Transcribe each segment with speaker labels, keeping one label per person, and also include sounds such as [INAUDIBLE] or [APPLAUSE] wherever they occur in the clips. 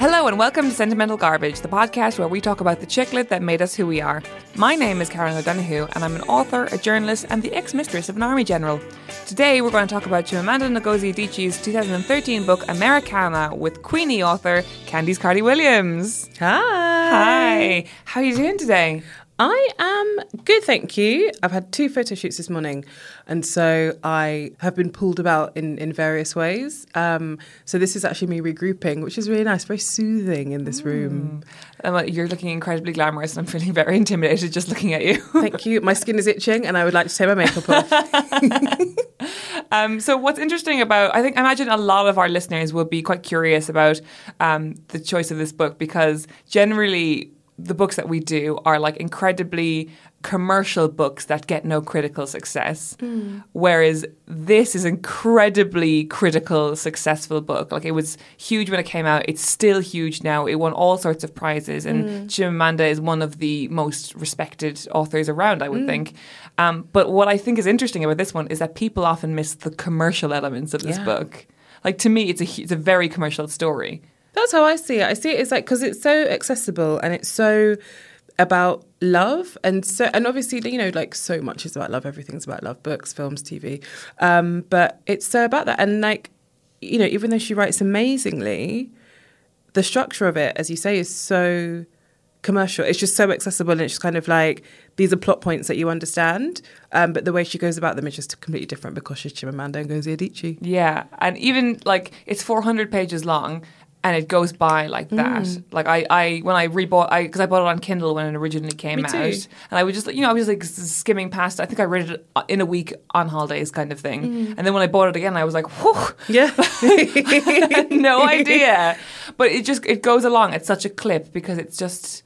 Speaker 1: Hello and welcome to Sentimental Garbage, the podcast where we talk about the chick lit that made us who we are. My name is Caroline O'Donoghue and I'm an author, a journalist, and the ex-mistress of an army general. Today we're going to talk about Chimamanda Ngozi Adichie's 2013 book Americanah with Queenie author Candice Carty Williams.
Speaker 2: Hi.
Speaker 1: Hi. How are you doing today?
Speaker 2: I am good, thank you. I've had two photo shoots this morning, and so I have been pulled about in, in various ways. Um, so this is actually me regrouping, which is really nice, very soothing in this room.
Speaker 1: Um, you're looking incredibly glamorous and I'm feeling very intimidated just looking at you.
Speaker 2: Thank you. My skin is itching, and I would like to take my makeup off. [LAUGHS]
Speaker 1: Um, so what's interesting about I think I imagine a lot of our listeners will be quite curious about um, the choice of this book because generally the books that we do are like incredibly commercial books that get no critical success. Mm. Whereas this is incredibly critical successful book. Like it was huge when it came out. It's still huge now. It won all sorts of prizes and mm. Chimamanda is one of the most respected authors around I would mm. think. Um, but what I think is interesting about this one is that people often miss the commercial elements of this
Speaker 2: Yeah.
Speaker 1: book. Like to me it's a it's a very commercial story
Speaker 2: That's how I see it. I see it as like because it's so accessible and it's so about love and so and obviously you know like so much is about love. Everything's about love. Books, films, TV. Um, but it's so about that and like you know even though she writes amazingly, the structure of it, as you say, is so commercial. It's just so accessible and it's just kind of like these are plot points that you understand. Um, but the way she goes about them is just completely different because she's Chimamanda and Ngozi Adichie.
Speaker 1: Yeah, and even like it's 400 pages long and it goes by like that.
Speaker 2: Mm.
Speaker 1: Like I, I when I rebought, I because I bought it on Kindle when it originally came
Speaker 2: Me
Speaker 1: out, and I would just you know I was like skimming past. I think I read it in a week on holidays, kind of thing.
Speaker 2: Mm.
Speaker 1: And then when I bought it again, I was like, whew,
Speaker 2: Yeah. [LAUGHS]
Speaker 1: No [LAUGHS] idea. But it just it goes along at such a clip because it's just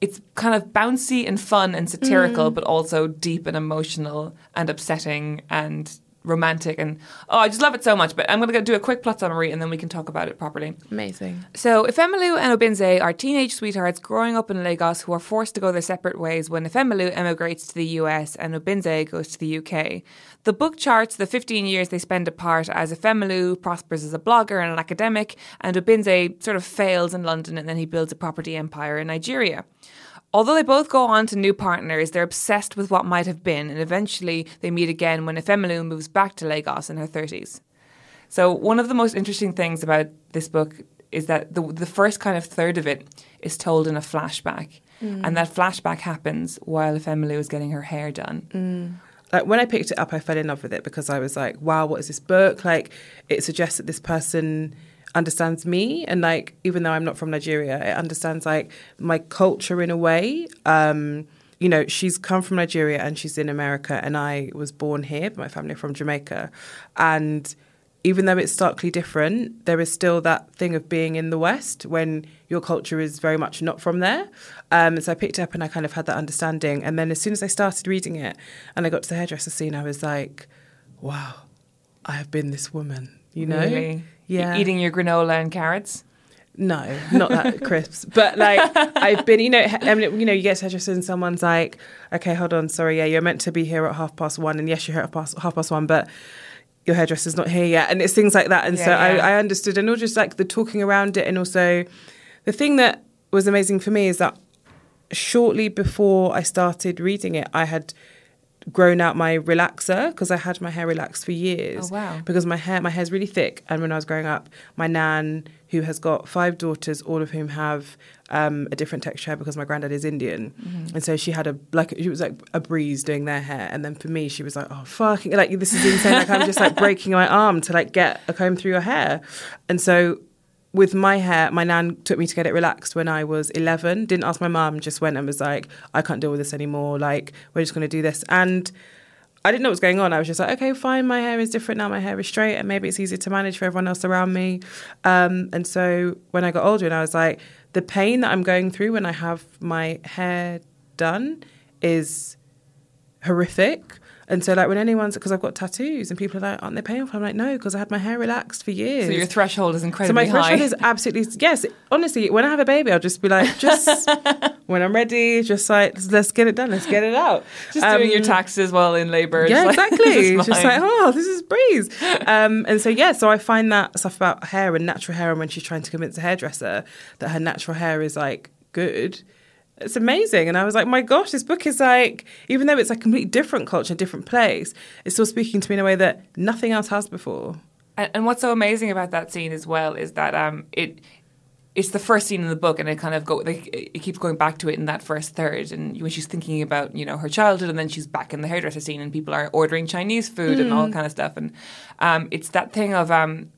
Speaker 1: it's kind of bouncy and fun and satirical,
Speaker 2: Mm.
Speaker 1: but also deep and emotional and upsetting and romantic and oh, I just love it so much. But I'm going to do a quick plot summary and then we can talk about it properly.
Speaker 2: Amazing.
Speaker 1: So, Ifemelu and Obinze are teenage sweethearts growing up in Lagos who are forced to go their separate ways when Ifemelu emigrates to the US and Obinze goes to the UK. The book charts the 15 years they spend apart as Ifemelu prospers as a blogger and an academic, and Obinze sort of fails in London and then he builds a property empire in Nigeria. Although they both go on to new partners, they're obsessed with what might have been, and eventually they meet again when Ifemelu moves back to Lagos in her 30s. So one of the most interesting things about this book is that the the first kind of third of it is told in a flashback, mm. and that flashback happens while Ifemelu is getting her hair done. Mm.
Speaker 2: like when I picked it up, I fell in love with it because I was like, wow, what is this book? Like, it suggests that this person understands me, and like, even though I'm not from Nigeria, it understands like my culture in a way. Um, you know, she's come from Nigeria and she's in America, and I was born here, my family from Jamaica, and even though it's starkly different, there is still that thing of being in the West when your culture is very much not from there. Um, so I picked it up and I kind of had that understanding. And then as soon as I started reading it and I got to the hairdresser scene, I was like, wow, I have been this woman, you know?
Speaker 1: Really?
Speaker 2: Yeah.
Speaker 1: Eating your granola and carrots.
Speaker 2: No, not that [LAUGHS] crisps. But like I've been, you know, I mean, you know, you get to hairdresser and someone's like, okay, hold on, sorry, yeah, you're meant to be here at half past one, and yes, you're here at past, half past one, but your hairdresser's not here yet, and it's things like that. And so
Speaker 1: Yeah, yeah.
Speaker 2: I, I understood, and all just like the talking around it, and also the thing that was amazing for me is that shortly before I started reading it, I had grown out my relaxer because I had my hair relaxed for years.
Speaker 1: Oh, wow.
Speaker 2: Because my hair my hair's really thick and when I was growing up, my nan, who has got five daughters, all of whom have um, a different texture hair because my granddad is Indian.
Speaker 1: Mm-hmm.
Speaker 2: And so she had a like she was like a breeze doing their hair. And then for me she was like, Oh fucking like this is insane. like I'm just like breaking my arm to like get a comb through your hair. And so with my hair, my nan took me to get it relaxed when I was 11. Didn't ask my mum, just went and was like, I can't deal with this anymore. Like, we're just going to do this. And I didn't know what was going on. I was just like, okay, fine, my hair is different now. My hair is straight, and maybe it's easier to manage for everyone else around me. Um, and so when I got older, and I was like, the pain that I'm going through when I have my hair done is horrific. And so, like, when anyone's because I've got tattoos and people are like, "Aren't they painful?" I'm like, "No, because I had my hair relaxed for years."
Speaker 1: So your threshold is
Speaker 2: incredible.
Speaker 1: So
Speaker 2: my threshold
Speaker 1: high.
Speaker 2: is absolutely yes. Honestly, when I have a baby, I'll just be like, just [LAUGHS] when I'm ready, just like let's get it done, let's get it out.
Speaker 1: just doing your
Speaker 2: Um,
Speaker 1: taxes while in labour.
Speaker 2: yeah, [LAUGHS]
Speaker 1: Just like,
Speaker 2: exactly. just like, oh, this is breeze. [LAUGHS] Um, and so, yeah, so I find that stuff about hair and natural hair, and when she's trying to convince a hairdresser that her natural hair is like good, it's amazing. And I was like, my gosh, this book is like, even though it's a completely different culture, different place, it's still speaking to me in a way that nothing else has before.
Speaker 1: And, and what's so amazing about that scene as well is that um, it it's the first scene in the book, and it kind of go like, it keeps going back to it in that first third. And when she's thinking about you know her childhood, and then she's back in the hairdresser scene, and people are ordering Chinese food and all kind of stuff. And um, it's that thing of um,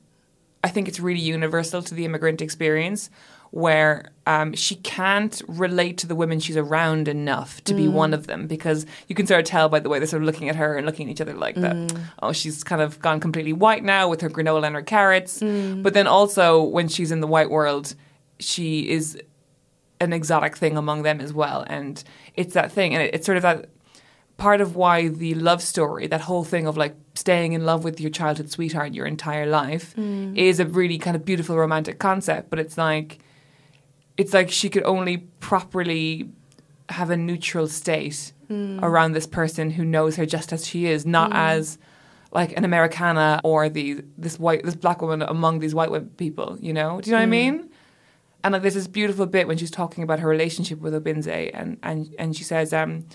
Speaker 1: I think it's really universal to the immigrant experience where um, she can't relate to the women she's around enough to be one of them because you can sort of tell by the way they're sort of looking at her and looking at each other like that. Mm. Oh, she's kind of gone completely white now with her granola and her carrots. Mm. But then also when she's in the white world, she is an exotic thing among them as well. And it's that thing. And it, it's sort of that part of why the love story, that whole thing of like staying in love with your childhood sweetheart your entire life, mm. is a really kind of beautiful romantic concept. But it's like, it's like she could only properly have a neutral state around this person who knows her just as she is, not as like an Americanah or the this white this black woman among these white people. You know, do you know what I mean? And like there's this beautiful bit when she's talking about her relationship with Obinze, and and and she says, um,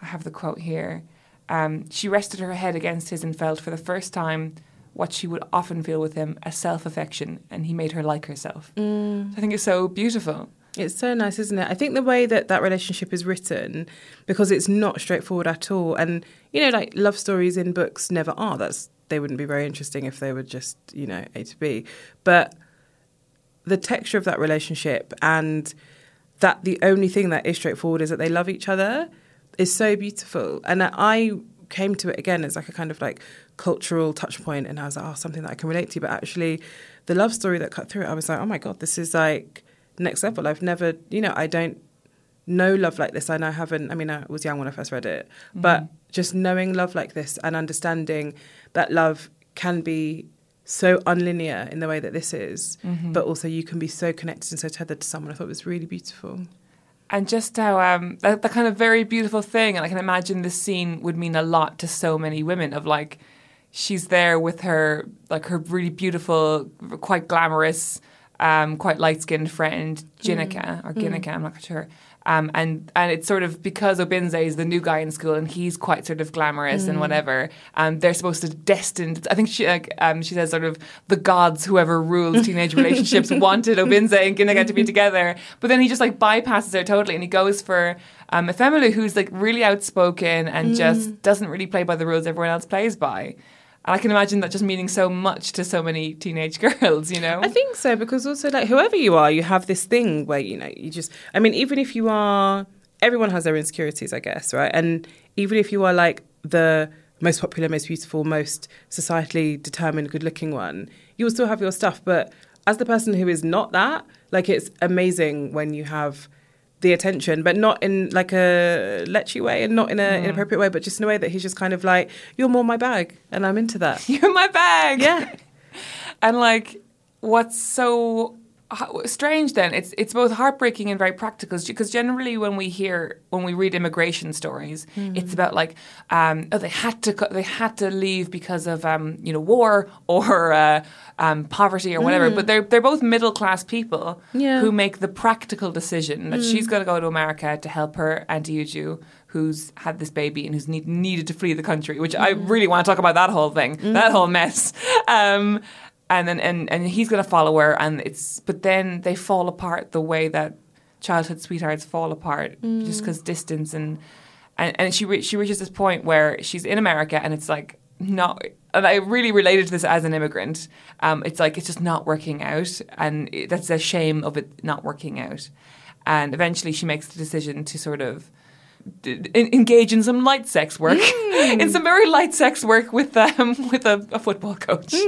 Speaker 1: I have the quote here. Um, she rested her head against his and felt for the first time what she would often feel with him as self affection, and he made her like herself. Mm. I think it's so beautiful.
Speaker 2: It's so nice, isn't it? I think the way that that relationship is written, because it's not straightforward at all, and you know, like love stories in books never are. That's they wouldn't be very interesting if they were just you know A to B. But the texture of that relationship and that the only thing that is straightforward is that they love each other is so beautiful. And I came to it again as like a kind of like cultural touch point, and I was like, oh, something that I can relate to. But actually, the love story that cut through it, I was like, oh my god, this is like next level. I've never, you know, I don't know love like this. And I haven't, I mean, I was young when I first read it, mm-hmm. but just knowing love like this and understanding that love can be so unlinear in the way that this is, mm-hmm. but also you can be so connected and so tethered to someone. I thought it was really beautiful.
Speaker 1: And just how um that, that kind of very beautiful thing and i can imagine this scene would mean a lot to so many women of like she's there with her like her really beautiful quite glamorous um quite light-skinned friend Jinika or Ginika i'm not sure um, and and it's sort of because Obinze is the new guy in school and he's quite sort of glamorous and whatever. Um, they're supposed to destined. I think she like um, she says sort of the gods, whoever rules [LAUGHS] teenage relationships, wanted Obinze and Ginika to be together. But then he just like bypasses her totally and he goes for um, Ifemelu, who's like really outspoken and just doesn't really play by the rules everyone else plays by. I can imagine that just meaning so much to so many teenage [LAUGHS] girls, you know.
Speaker 2: I think so because also like whoever you are, you have this thing where you know you just. I mean, even if you are, everyone has their insecurities, I guess, right? And even if you are like the most popular, most beautiful, most societally determined, good-looking one, you will still have your stuff. But as the person who is not that, like it's amazing when you have the attention, but not in like a lechy way and not in an mm. inappropriate way, but just in a way that he's just kind of like, "You're more my bag," and I'm into that. [LAUGHS]
Speaker 1: You're my bag.
Speaker 2: Yeah. [LAUGHS]
Speaker 1: And like, what's so strange then? It's it's both heartbreaking and very practical because generally when we hear when we read immigration stories, it's about like um, oh they had to they had to leave because of um, you know war [LAUGHS] or uh, um, poverty or whatever. But they're they're both middle class people
Speaker 2: Yeah.
Speaker 1: who make the practical decision that she's going to go to America to help her auntie Uju. Who's had this baby and who's need, needed to flee the country? Which I really want to talk about that whole thing, that whole mess. [LAUGHS] Um, and then and, and he's going to follow her and it's but then they fall apart the way that childhood sweethearts fall apart just because distance and and, and she re- she reaches this point where she's in America and it's like not. And I really related to this as an immigrant. Um, it's like it's just not working out, and it, that's a shame of it not working out. And eventually, she makes the decision to sort of d- engage in some light sex work, [LAUGHS] in some very light sex work with um, [LAUGHS] with a, a football coach. [LAUGHS]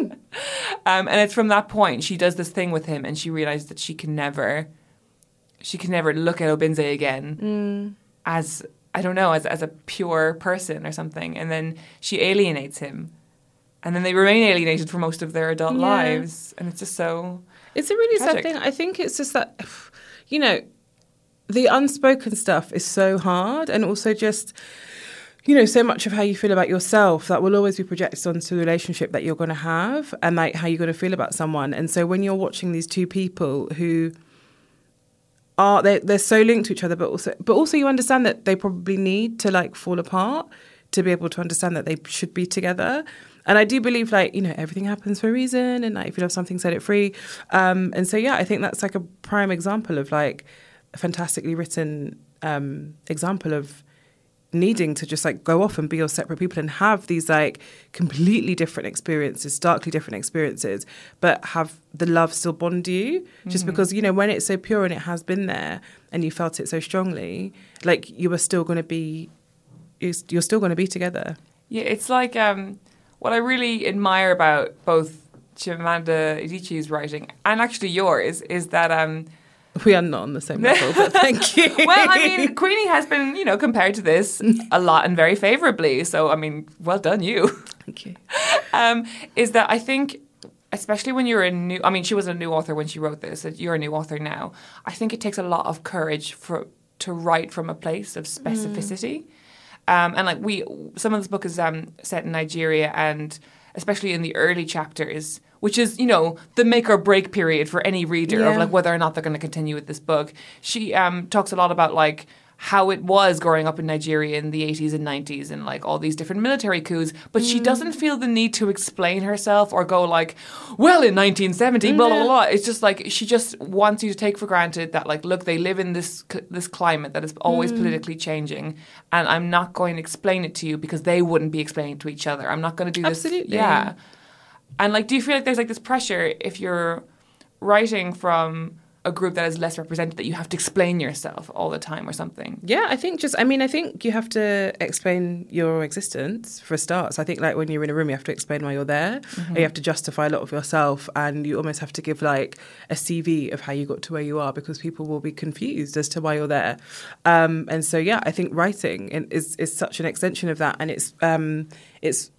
Speaker 1: Um, and it's from that point she does this thing with him, and she realizes that she can never, she can never look at Obinze again as I don't know as as a pure person or something. And then she alienates him, and then they remain alienated for most of their adult
Speaker 2: Yeah.
Speaker 1: lives. And it's just so
Speaker 2: It's a really
Speaker 1: Tragic.
Speaker 2: sad thing. I think it's just that, [SIGHS] you know, the unspoken stuff is so hard, and also just, you know, so much of how you feel about yourself that will always be projected onto the relationship that you're going to have, and like how you're going to feel about someone. And so when you're watching these two people who are they they're so linked to each other, but also but also you understand that they probably need to like fall apart to be able to understand that they should be together. And I do believe like, you know, everything happens for a reason and like if you love something, set it free. Um and so yeah, I think that's like a prime example of like fantastically written um example of needing to just like go off and be your separate people and have these like completely different experiences, starkly different experiences, but have the love still bond you. Just because, you know, when it's so pure and it has been there and you felt it so strongly, like you are still going to be, you're you're still going to be together.
Speaker 1: Yeah, it's like um, what I really admire about both Chimamanda Adichie's writing and actually yours is that um,
Speaker 2: We are not on the same level, but [LAUGHS] thank you.
Speaker 1: well, I mean, Queenie has been you know compared to this a lot and very favorably. So I mean, well done you.
Speaker 2: thank you. [LAUGHS]
Speaker 1: um, is that I think. Especially when you're a new, I mean, she was a new author when she wrote this. You're a new author now. I think it takes a lot of courage for to write from a place of specificity. Um, and like we, some of this book is um, set in Nigeria, and especially in the early chapters, which is you know the make or break period for any reader of like whether or not they're going to continue with this book. She um, talks a lot about like how it was growing up in Nigeria in the 80s and 90s and like all these different military coups, but she doesn't mm. feel the need to explain herself or go like, well, in 1970, blah, blah, blah. Mm. It's just like she just wants you to take for granted that like, look, they live in this this climate that is always mm. politically changing and I'm not going to explain it to you because they wouldn't be explaining it to each other. I'm not going to do this.
Speaker 2: Absolutely.
Speaker 1: Yeah. And like, do you feel like there's like this pressure if you're writing from a group that is less represented that you have to explain yourself all the time or something?
Speaker 2: Yeah, I think just, I mean, I think you have to explain your existence for a start. So I think, like, when you're in a room, you have to explain why you're there. Or you have to justify a lot of yourself, and you almost have to give, like, a CV of how you got to where you are because people will be confused as to why you're there. Um, and so, yeah, I think writing is, is such an extension of that. And it's, um, it's,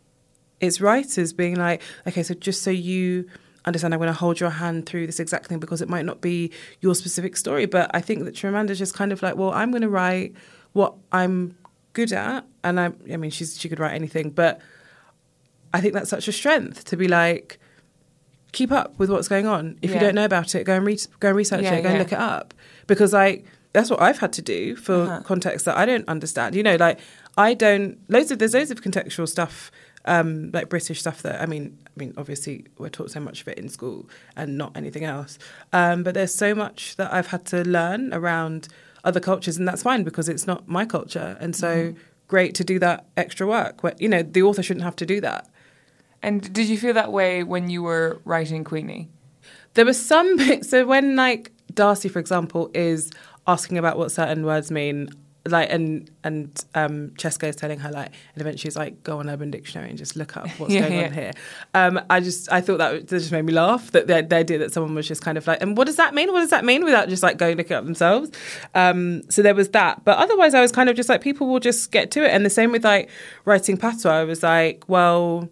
Speaker 2: it's writers being like, okay, so just so you understand, I'm going to hold your hand through this exact thing because it might not be your specific story. But I think that Chimanda's just kind of like, well, I'm going to write what I'm good at, and I, I mean, she's she could write anything, but I think that's such a strength to be like, keep up with what's going on. If you don't know about it, go and read, go and research
Speaker 1: Yeah,
Speaker 2: it, go and look it up, because like that's what I've had to do for
Speaker 1: Uh-huh.
Speaker 2: context that I don't understand. You know, like I don't loads of there's loads of contextual stuff, um, like British stuff that I mean, I mean, obviously we're taught so much of it in school and not anything else. Um, but there's so much that I've had to learn around other cultures, and that's fine because it's not my culture, and so
Speaker 1: Mm-hmm.
Speaker 2: great to do that extra work. Where, you know, the author shouldn't have to do that.
Speaker 1: And did you feel that way when you were writing Queenie?
Speaker 2: There were some bits. So when like Darcy, for example, is asking about what certain words mean, like and and um, Cheska is telling her like, and eventually she's like, go on Urban Dictionary and just look up what's
Speaker 1: Yeah,
Speaker 2: going
Speaker 1: yeah.
Speaker 2: on here. Um, I just I thought that, that just made me laugh. That the, the idea that someone was just kind of like, and what does that mean? What does that mean? Without just like going look it up themselves. Um, so there was that. But otherwise, I was kind of just like, people will just get to it. And the same with like writing patois. I was like, well,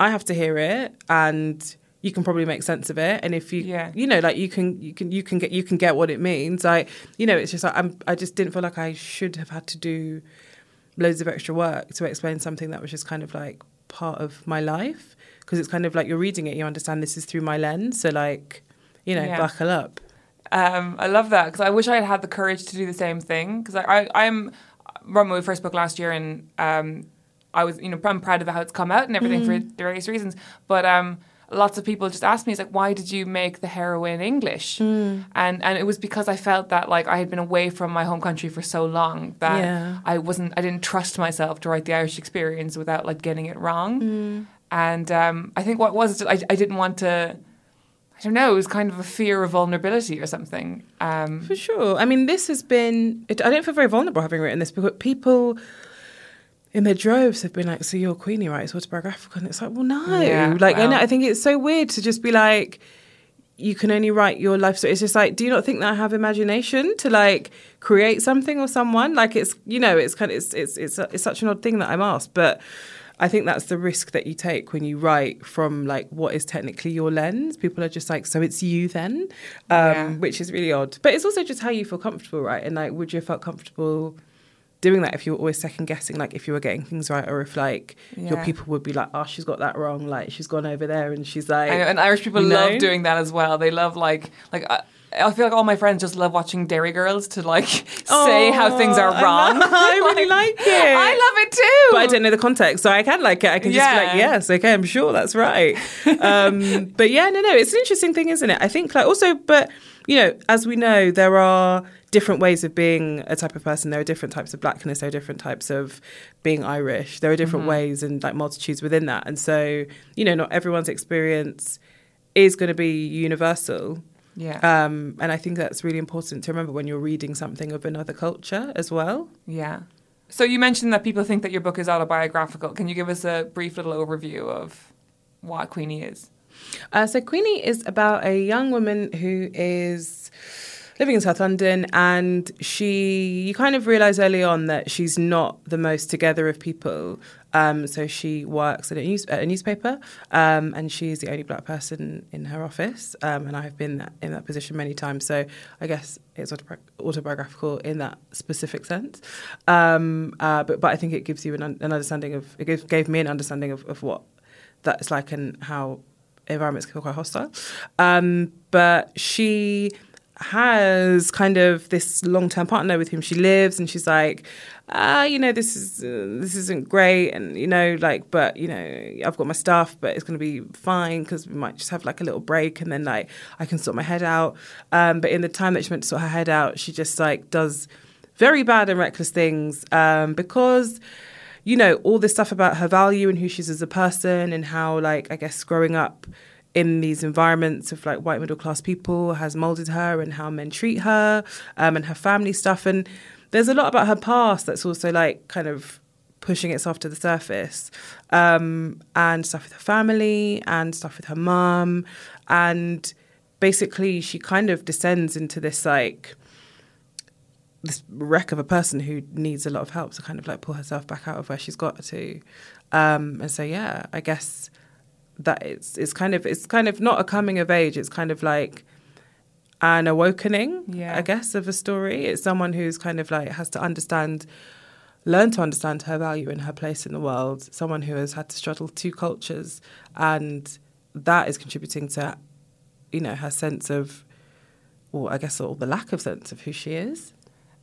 Speaker 2: I have to hear it and you can probably make sense of it. And if you
Speaker 1: Yeah.
Speaker 2: you know like you can you can you can get you can get what it means. Like you know it's just like I'm I just didn't feel like I should have had to do loads of extra work to explain something that was just kind of like part of my life. Because it's kind of like you're reading it you understand this is through my lens. So like you know
Speaker 1: Yeah.
Speaker 2: buckle up.
Speaker 1: Um, I love that because I wish I had had the courage to do the same thing. Because I, I, I'm wrote my first book last year and um, I was you know I'm proud of how it's come out and everything for various reasons, but um, lots of people just asked me, "It's like, why did you make the heroine English?" Mm. And and it was because I felt that like I had been away from my home country for so long that
Speaker 2: Yeah.
Speaker 1: I wasn't, I didn't trust myself to write the Irish experience without like getting it wrong.
Speaker 2: Mm.
Speaker 1: And um, I think what was it, I, I didn't want to. I don't know. It was kind of a fear of vulnerability or something. Um,
Speaker 2: For sure. I mean, this has been. It, I don't feel very vulnerable having written this because people in their droves have been like, "So you're Queenie, right? It's autobiographical," and it's like, well, no.
Speaker 1: Yeah,
Speaker 2: like, I, know. I think it's so weird to just be like, you can only write your life story. It's just like, do you not think that I have imagination to like create something or someone? Like, it's you know, it's kind of it's it's it's, it's such an odd thing that I'm asked, but. I think that's the risk that you take when you write from like what is technically your lens. People are just like, so it's you then, um,
Speaker 1: Yeah.
Speaker 2: which is really odd. But it's also just how you feel comfortable, right? And like, would you have felt comfortable doing that if you were always second guessing, like if you were getting things right, or if like your people would be like, oh, she's got that wrong, like she's gone over there, and she's like,
Speaker 1: know, and Irish people
Speaker 2: you
Speaker 1: love doing that as well. They love like like. I, I feel like all my friends just love watching Derry Girls to like [LAUGHS] say how things are
Speaker 2: Oh, I
Speaker 1: wrong.
Speaker 2: love- [LAUGHS] [LAUGHS] I really like it.
Speaker 1: I love it too.
Speaker 2: but I don't know the context, so I can like it. I can just be like, yes, okay, I'm sure that's right. um, but yeah, no, no, it's an interesting thing, isn't it? I think like also, but you know, as we know, there are different ways of being a type of person. There are different types of blackness. There are different types of being Irish. There are different ways and like multitudes within that. And so, you know, not everyone's experience is going to be universal.
Speaker 1: Yeah.
Speaker 2: Um, and I think that's really important to remember when you're reading something of another culture as well.
Speaker 1: Yeah. So you mentioned that people think that your book is autobiographical. Can you give us a brief little overview of what Queenie is?
Speaker 2: Uh, so Queenie is about a young woman who is living in South London, and she you kind of realise early on that she's not the most together of people. Um, so she works at a, news, at a newspaper, um, and she's the only black person in her office. Um, and I have been that, in that position many times. So I guess it's autobi- autobiographical in that specific sense. Um, uh, but but I think it gives you an, an understanding of it gave, gave me an understanding of, of what that's like and how environments can feel quite hostile. Um, but she has kind of this long-term partner with whom she lives and she's like ah you know this is uh, this isn't great and you know like but you know I've got my stuff but it's going to be fine because we might just have like a little break and then like I can sort my head out um, but in the time that she meant to sort her head out she just like does very bad and reckless things um, because you know all this stuff about her value and who she is as a person and how like I guess growing up in these environments of like white middle class people has molded her and how men treat her um, and her family stuff. And there's a lot about her past that's also like kind of pushing itself to the surface um, and stuff with her family and stuff with her mum. And basically she kind of descends into this like this wreck of a person who needs a lot of help to kind of like pull herself back out of where she's got to. Um, and so yeah, I guess that it's it's kind of it's kind of not a coming of age. It's kind of like an awakening,
Speaker 1: Yeah.
Speaker 2: I guess, of a story. It's someone who's kind of like has to understand, learn to understand her value and her place in the world. Someone who has had to straddle two cultures, and that is contributing to, you know, her sense of, or I guess, or the lack of sense of who she is.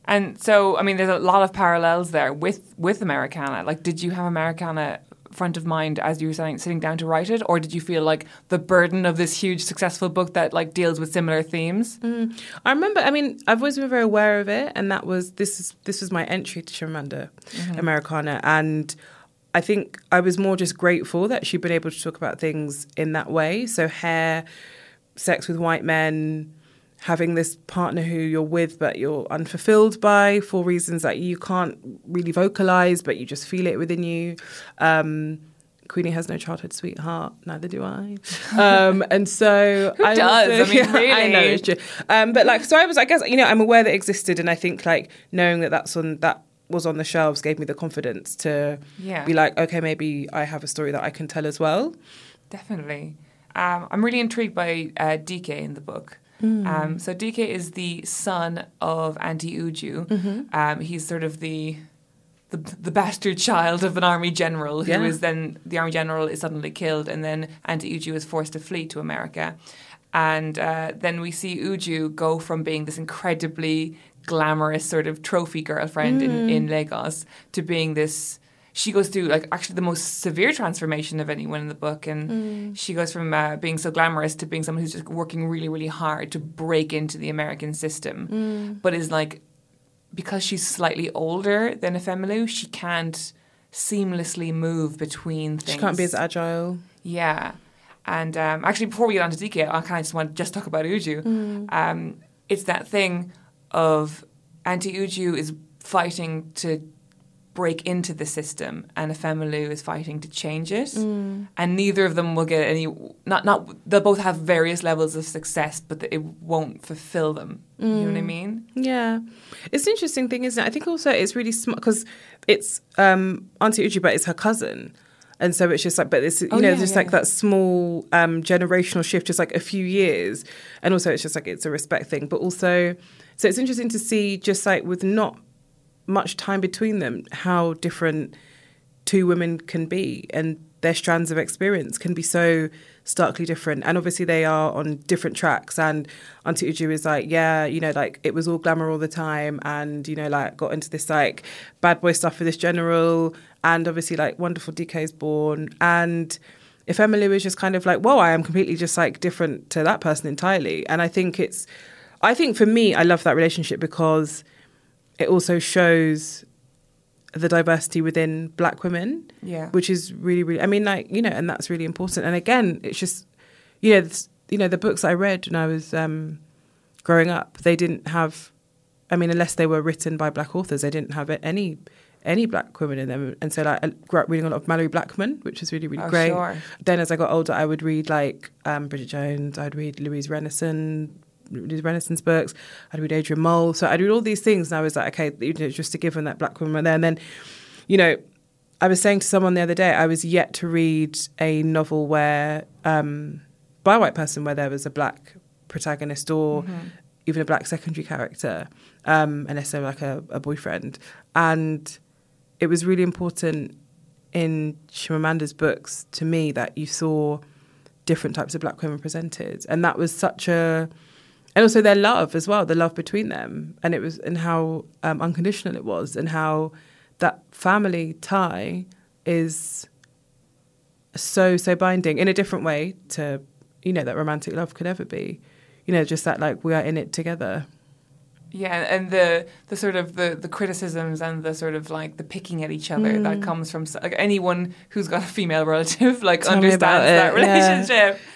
Speaker 1: And so, I mean, there's a lot of parallels there with with Americanah. Like, did you have Americanah front of mind as you were sitting, sitting down to write it, or did you feel like the burden of this huge successful book that like deals with similar themes? Mm.
Speaker 2: I remember. I mean, I've always been very aware of it, and that was this is this was my entry to Chimamanda mm-hmm. Americanah, and I think I was more just grateful that she'd been able to talk about things in that way. So hair, sex with white men, having this partner who you're with but you're unfulfilled by for reasons that you can't really vocalize, but you just feel it within you. Um, Queenie has no childhood sweetheart, neither do I. [LAUGHS] Um, and so
Speaker 1: Who
Speaker 2: I
Speaker 1: does? I mean, [LAUGHS]
Speaker 2: I know it's true. Um, but like, so I was, I guess, you know, I'm aware that it existed, and I think like knowing that that's on that was on the shelves gave me the confidence to
Speaker 1: Yeah.
Speaker 2: be like, okay, maybe I have a story that I can tell as well.
Speaker 1: Definitely. Um, I'm really intrigued by uh, Dike in the book. Um, so Dike is the son of Auntie Uju. Um, he's sort of the, the the bastard child of an army general who is
Speaker 2: Yeah.
Speaker 1: then the army general is suddenly killed, and then Auntie Uju is forced to flee to America. And uh, then we see Uju go from being this incredibly glamorous sort of trophy girlfriend in, in Lagos to being this she goes through like actually the most severe transformation of anyone in the book, and mm. she goes from uh, being so glamorous to being someone who's just working really, really hard to break into the American system, mm. but is like because she's slightly older than Ifemelu, she can't seamlessly move between things.
Speaker 2: She can't be as agile.
Speaker 1: Yeah. And um, actually, before we get on to Dike, I kind of just want to just talk about Uju. Mm. Um, it's that thing of Auntie Uju is fighting to break into the system and Ifemelu is fighting to change it. Mm. And neither of them will get any not not they'll both have various levels of success, but it won't fulfill them. Mm. You know what I mm. mean?
Speaker 2: Yeah. It's an interesting thing, isn't it? I think also it's really smart because it's um, Auntie Uju, but it's her cousin. And so it's just like, but it's, you oh, know, yeah, just yeah. like that small um, generational shift, just like a few years. And also it's just like, it's a respect thing. But also, so it's interesting to see just like with not much time between them, how different two women can be and their strands of experience can be so starkly different. And obviously, they are on different tracks. And Auntie Uju is like, yeah, you know, like it was all glamour all the time. And, you know, like got into this like bad boy stuff for this general. And obviously, like wonderful Dike is born. And Ifemelu is just kind of like, whoa, I am completely just like different to that person entirely. And I think it's, I think for me, I love that relationship because it also shows the diversity within black women
Speaker 1: yeah.
Speaker 2: which is really really i mean like you know and that's really important. And again it's just you know this, you know the books i read when i was um, growing up they didn't have i mean unless they were written by black authors they didn't have any any black women in them. And so like i grew up reading a lot of Malorie Blackman which was really really
Speaker 1: oh,
Speaker 2: great.
Speaker 1: sure.
Speaker 2: then as i got older i would read like um, bridget jones i'd read louise rennison these Rennison books. I'd read Adrian Mole. So I'd read all these things, and I was like, okay, you know, just to give them that black woman there. And then, you know, I was saying to someone the other day, I was yet to read a novel where um, by a white person where there was a black protagonist or mm-hmm. even a black secondary character, um, unless they were like a, a boyfriend. And it was really important in Chimamanda's books to me that you saw different types of black women presented, and that was such a and also their love as well, the love between them, and it was and how um, unconditional it was, and how that family tie is so so binding in a different way to you know that romantic love could ever be, you know, just that like we are in it together.
Speaker 1: Yeah, and the the sort of the, the criticisms and the sort of like the picking at each other mm. that comes from like anyone who's got a female relative like Tell understands that relationship. Yeah.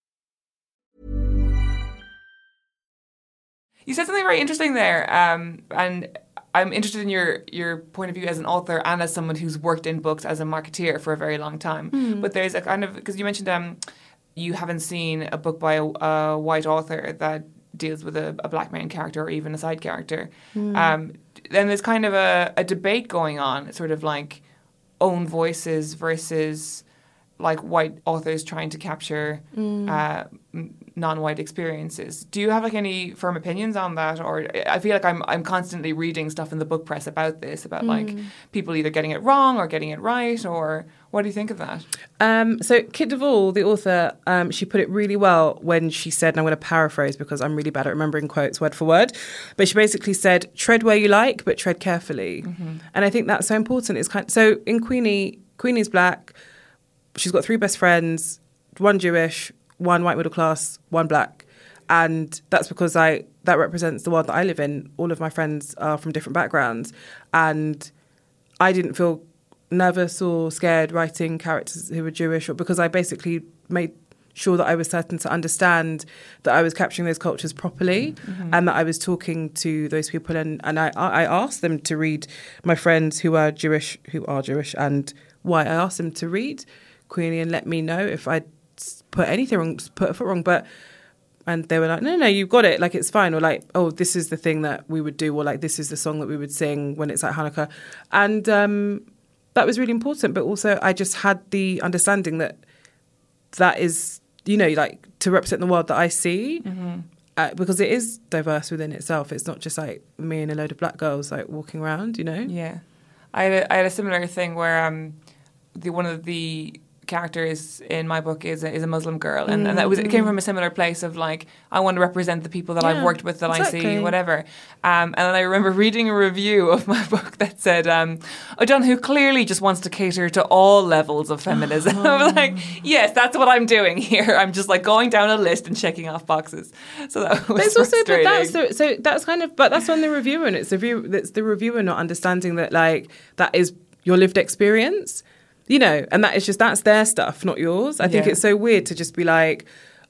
Speaker 1: You said something very interesting there. Um, and I'm interested in your your point of view as an author and as someone who's worked in books as a marketeer for a very long time. Mm. But there's a kind of because you mentioned um, you haven't seen a book by a, a white author that deals with a, a, black main character or even a side character. Mm. Um, then there's kind of a, a debate going on, sort of like own voices versus like white authors trying to capture mm. uh, non-white experiences. Do you have like any firm opinions on that, or I feel like I'm I'm constantly reading stuff in the book press about this, about mm. like people either getting it wrong or getting it right, or what do you think of that?
Speaker 2: Um, so Kit de Waal, the author, um, she put it really well when she said, and I'm going to paraphrase because I'm really bad at remembering quotes word for word, but she basically said, "Tread where you like, but tread carefully," mm-hmm. and I think that's so important. It's kind of, so in Queenie, Queenie's black. She's got three best friends, one Jewish, one white middle class, one black. And that's because I that represents the world that I live in. All of my friends are from different backgrounds, and I didn't feel nervous or scared writing characters who were Jewish, or because I basically made sure that I was certain to understand that I was capturing those cultures properly
Speaker 1: Mm-hmm.
Speaker 2: and that I was talking to those people and, and I, I asked them to read my friends who are Jewish who are Jewish and why I asked them to read Queenie and let me know if I'd put anything wrong put a foot wrong but and they were like no no you've got it like it's fine or like oh this is the thing that we would do or like this is the song that we would sing when it's at Hanukkah and um that was really important but also I just had the understanding that that is you know like to represent the world that I see uh, because it is diverse within itself it's not just like me and a load of black girls like walking around you know?
Speaker 1: Yeah, I had a, I had a similar thing where um, the one of the characters in my book is a, is a Muslim girl, and, and that was it came from a similar place of like I want to represent the people that I've worked with that I see, whatever. Um, and then I remember reading a review of my [LAUGHS] book that said, um, who clearly just wants to cater to all levels of feminism." [LAUGHS] I was like, "Yes, that's what I'm doing here. [LAUGHS] I'm just like going down a list and checking off boxes." So that was
Speaker 2: But also but that's the, so that's kind of but that's on the reviewer and it's the view that's the reviewer not understanding that like that is your lived experience, you know, and that is just that's their stuff, not yours. I think
Speaker 1: Yeah.
Speaker 2: it's so weird to just be like,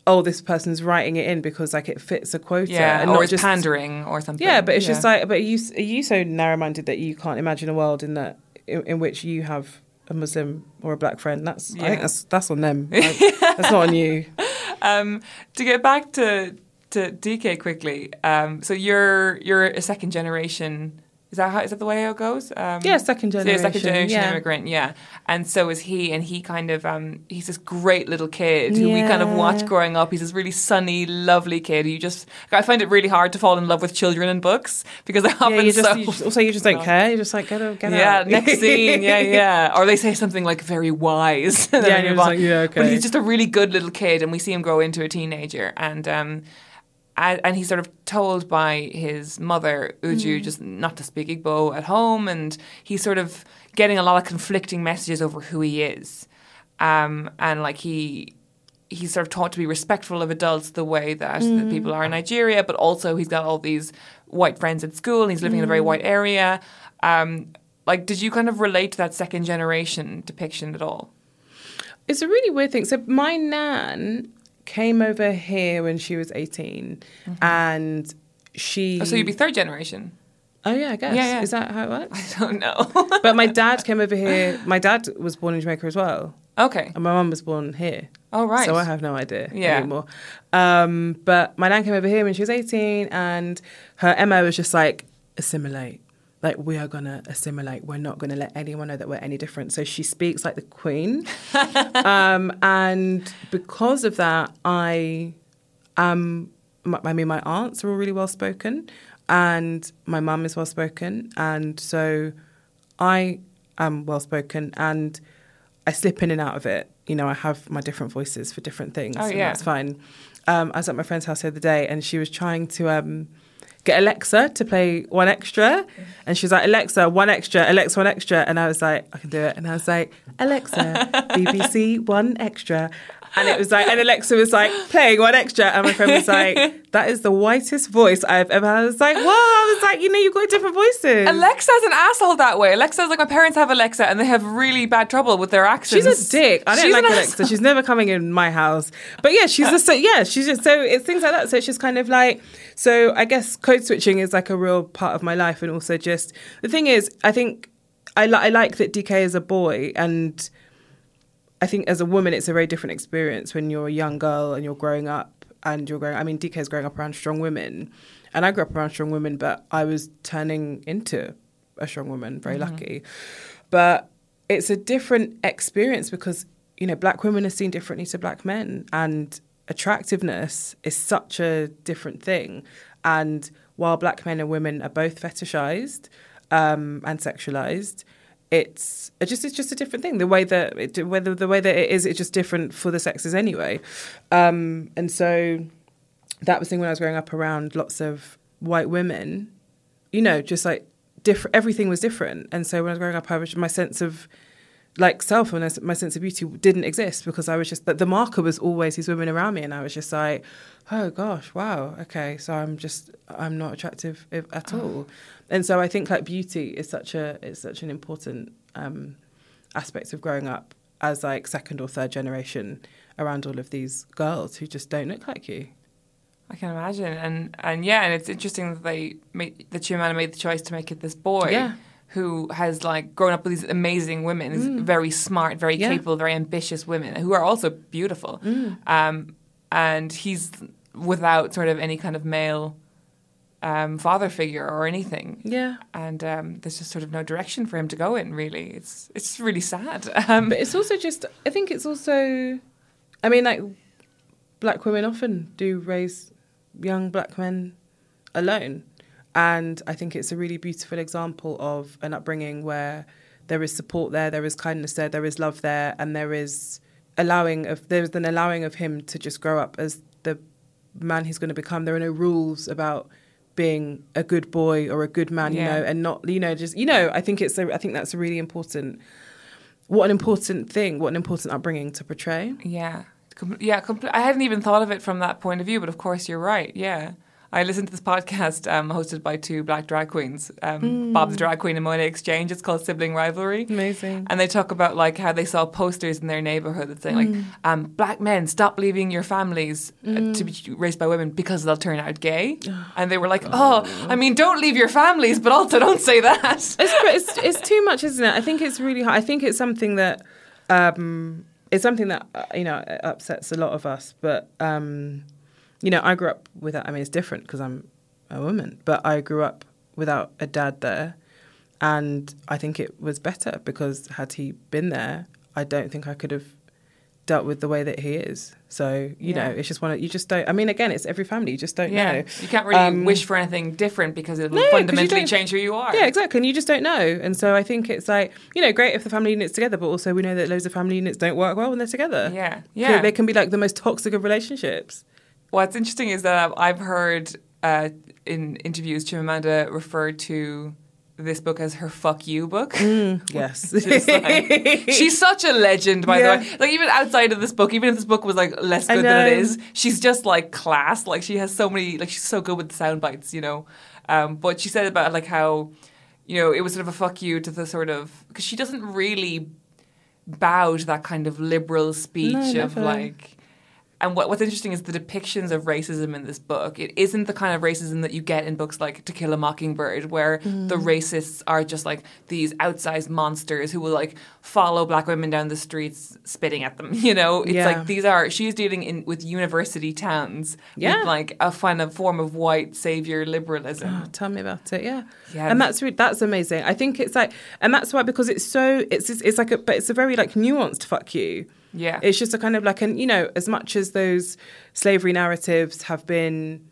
Speaker 2: oh, this person's writing it in because like it fits a quota,
Speaker 1: yeah,
Speaker 2: and
Speaker 1: or
Speaker 2: not
Speaker 1: it's
Speaker 2: just
Speaker 1: pandering or something.
Speaker 2: Yeah, but it's just like, but are you are you so narrow minded that you can't imagine a world in that in, in which you have a Muslim or a black friend? That's I think that's that's on them. [LAUGHS] Like, that's not on you.
Speaker 1: Um, to get back to to Dike quickly, um, so you're you're a second generation. Is that how is that the way it goes? Um,
Speaker 2: Yeah, second
Speaker 1: generation. so second generation,
Speaker 2: yeah.
Speaker 1: immigrant, yeah. And so is he, and he kind of um, he's this great little kid who we kind of watch growing up. He's this really sunny, lovely kid. who You just I find it really hard to fall in love with children in books because they often
Speaker 2: Yeah, you just,
Speaker 1: so
Speaker 2: you just also you just don't [LAUGHS] care. You're just like get out, get
Speaker 1: yeah,
Speaker 2: out.
Speaker 1: next [LAUGHS] scene, yeah, yeah. Or they say something like very wise. [LAUGHS] and
Speaker 2: Yeah, like, yeah, okay.
Speaker 1: But he's just a really good little kid, and we see him grow into a teenager. And um, and, and he's sort of told by his mother, Uju,
Speaker 2: Mm.
Speaker 1: just not to speak Igbo at home. And he's sort of getting a lot of conflicting messages over who he is. Um, and like he he's sort of taught to be respectful of adults the way that, that people are in Nigeria, but also he's got all these white friends at school and he's living in a very white area. Um, like, did you kind of relate to that second generation depiction at all?
Speaker 2: It's a really weird thing. So my nan came over here when she was 18 and she
Speaker 1: Oh, so you'd be third generation?
Speaker 2: Oh yeah, I guess.
Speaker 1: Yeah, yeah.
Speaker 2: Is that how it works?
Speaker 1: I don't know. [LAUGHS]
Speaker 2: but my dad [LAUGHS] came over here. My dad was born in Jamaica as well.
Speaker 1: okay.
Speaker 2: And my mum was born here.
Speaker 1: Oh, right.
Speaker 2: So I have no idea
Speaker 1: Yeah.
Speaker 2: anymore. Um, but my nan came over here when she was 18 and her MO was just like, assimilate. Like, we are going to assimilate. We're not going to let anyone know that we're any different. So she speaks like the queen. [LAUGHS] um, and because of that, I am, I mean, my aunts are all really well spoken and my mum is well spoken. And so I am well spoken and I slip in and out of it. You know, I have my different voices for different things.
Speaker 1: Oh,
Speaker 2: and
Speaker 1: yeah.
Speaker 2: that's fine. Um, I was at my friend's house the other day and she was trying to um, get Alexa to play one extra. And she was like, Alexa, one extra, Alexa, one extra. And I was like, I can do it. And I was like, Alexa, [LAUGHS] BBC, one extra. And it was like, and Alexa was like, playing one extra. And my friend was like, [LAUGHS] that is the whitest voice I've ever had. I was like, wow. I was like, you know, you've got different voices.
Speaker 1: Alexa's an asshole that way. Alexa's like my parents have Alexa and they have really bad trouble with their accents.
Speaker 2: She's a dick. I don't
Speaker 1: She's
Speaker 2: like Alexa.
Speaker 1: asshole.
Speaker 2: She's never coming in my house. But yeah, she's just so yeah, she's just so it's things like that. So it's just kind of like so I guess code switching is like a real part of my life and also just the thing is I think I li- I like that Dike is a boy and I think as a woman it's a very different experience when you're a young girl and you're growing up and you're growing I mean Dike is growing up around strong women and I grew up around strong women but I was turning into a strong woman very mm-hmm. lucky. But it's a different experience because you know black women are seen differently to black men and attractiveness is such a different thing. And while black men and women are both fetishized um, and sexualized it's it just it's just a different thing. The way that it, whether the way that it is it's just different for the sexes anyway. Um, and so that was the thing when I was growing up around lots of white women you know just like different everything was different. And so when I was growing up I was my sense of like self and my sense of beauty didn't exist because I was just that the marker was always these women around me, and I was just like, oh gosh, wow, okay, so I'm just I'm not attractive if, at all, and so I think like beauty is such a is such an important um, aspect of growing up as like second or third generation around all of these girls who just don't look like you.
Speaker 1: I can imagine, and and yeah, and it's interesting that they made that Chimamanda made the choice to make it this boy.
Speaker 2: Yeah.
Speaker 1: Who has like grown up with these amazing women, these very smart, very
Speaker 2: Mm. Yeah.
Speaker 1: capable, very ambitious women who are also beautiful.
Speaker 2: Mm.
Speaker 1: Um, and he's without sort of any kind of male um, father figure or anything.
Speaker 2: Yeah.
Speaker 1: And um, there's just sort of no direction for him to go in. Really, it's it's really sad. [LAUGHS] Um,
Speaker 2: But it's also just, I think it's also, I mean, like, black women often do raise young black men alone. And I think it's a really beautiful example of an upbringing where there is support there, there is kindness there, there is love there, and there is allowing of, there's an allowing of him to just grow up as the man he's going to become. There are no rules about being a good boy or a good man, you know, and not, you know, just, you know, I think it's, a, I think that's a really important what an important thing, what an important upbringing to portray.
Speaker 1: Yeah, yeah. Compl- I hadn't even thought of it from that point of view, but of course you're right. Yeah, I listened to this podcast um, hosted by two black drag queens, um, Bob's drag queen and Monét X Change. It's called Sibling Rivalry.
Speaker 2: Amazing.
Speaker 1: And they talk about like how they saw posters in their neighborhood that say
Speaker 2: Mm.
Speaker 1: like, um, "Black men, stop leaving your families uh, to be raised by women because they'll turn out gay." [SIGHS] and they were like, "Oh, I mean, don't leave your families, but also don't say that."
Speaker 2: It's, it's it's too much, isn't it? I think it's really hard. I think it's something that um, it's something that uh, you know upsets a lot of us. But um, you know, I grew up without. I mean, it's different because I'm a woman, but I grew up without a dad there, and I think it was better because had he been there, I don't think I could have dealt with the way that he is. So you know, it's just one. Of, you just don't. I mean, again, it's every family. You just don't
Speaker 1: yeah,
Speaker 2: know.
Speaker 1: you can't really
Speaker 2: Um,
Speaker 1: wish for anything different because it will
Speaker 2: No,
Speaker 1: fundamentally change who you are.
Speaker 2: Yeah, exactly. And you just don't know. And so I think it's like, you know, great if the family unit's together, but also we know that loads of family units don't work well when they're together.
Speaker 1: Yeah,
Speaker 2: So
Speaker 1: yeah.
Speaker 2: They can be like the most toxic of relationships.
Speaker 1: What's interesting is that I've heard uh, in interviews Chimamanda referred to this book as her "fuck you" book. [LAUGHS]
Speaker 2: Yes.
Speaker 1: Like- she's such a legend, by
Speaker 2: Yeah.
Speaker 1: the way. Like even outside of this book, even if this book was like less good than it is, she's just like class. Like she has so many. Like she's so good with the sound bites, you know. Um, but she said about like how, you know, it was sort of a fuck you to the sort of because she doesn't really bow to that kind of liberal speech
Speaker 2: No,
Speaker 1: of like. And what, what's interesting is the depictions of racism in this book. It isn't the kind of racism that you get in books like To Kill a Mockingbird, where the
Speaker 2: Mm.
Speaker 1: racists are just like these outsized monsters who will like follow black women down the streets spitting at them. [LAUGHS] You know, it's
Speaker 2: Yeah.
Speaker 1: like these are she's dealing in with university towns
Speaker 2: Yeah.
Speaker 1: with like a kind of form of white savior liberalism.
Speaker 2: Oh, [GASPS] tell me about it. Yeah.
Speaker 1: Yeah.
Speaker 2: And that's that's amazing. I think it's like, and that's why because it's so it's it's like a but it's a very like nuanced fuck you.
Speaker 1: Yeah.
Speaker 2: It's just a kind of like and you know as much as those slavery narratives have been,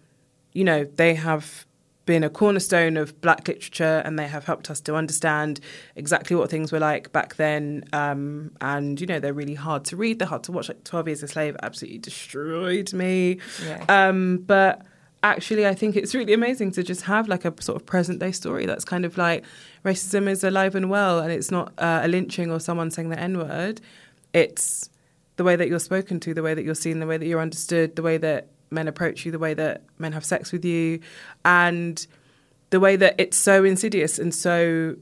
Speaker 2: you know, they have been a cornerstone of black literature and they have helped us to understand exactly what things were like back then um, and you know they're really hard to read they're hard to watch like 12 years a slave absolutely destroyed me
Speaker 1: Yeah.
Speaker 2: um, but actually, I think it's really amazing to just have like a sort of present day story that's kind of like racism is alive and well, and it's not uh, a lynching or someone saying the N word. It's the way that you're spoken to, the way that you're seen, the way that you're understood, the way that men approach you, the way that men have sex with you, and the way that it's so insidious and so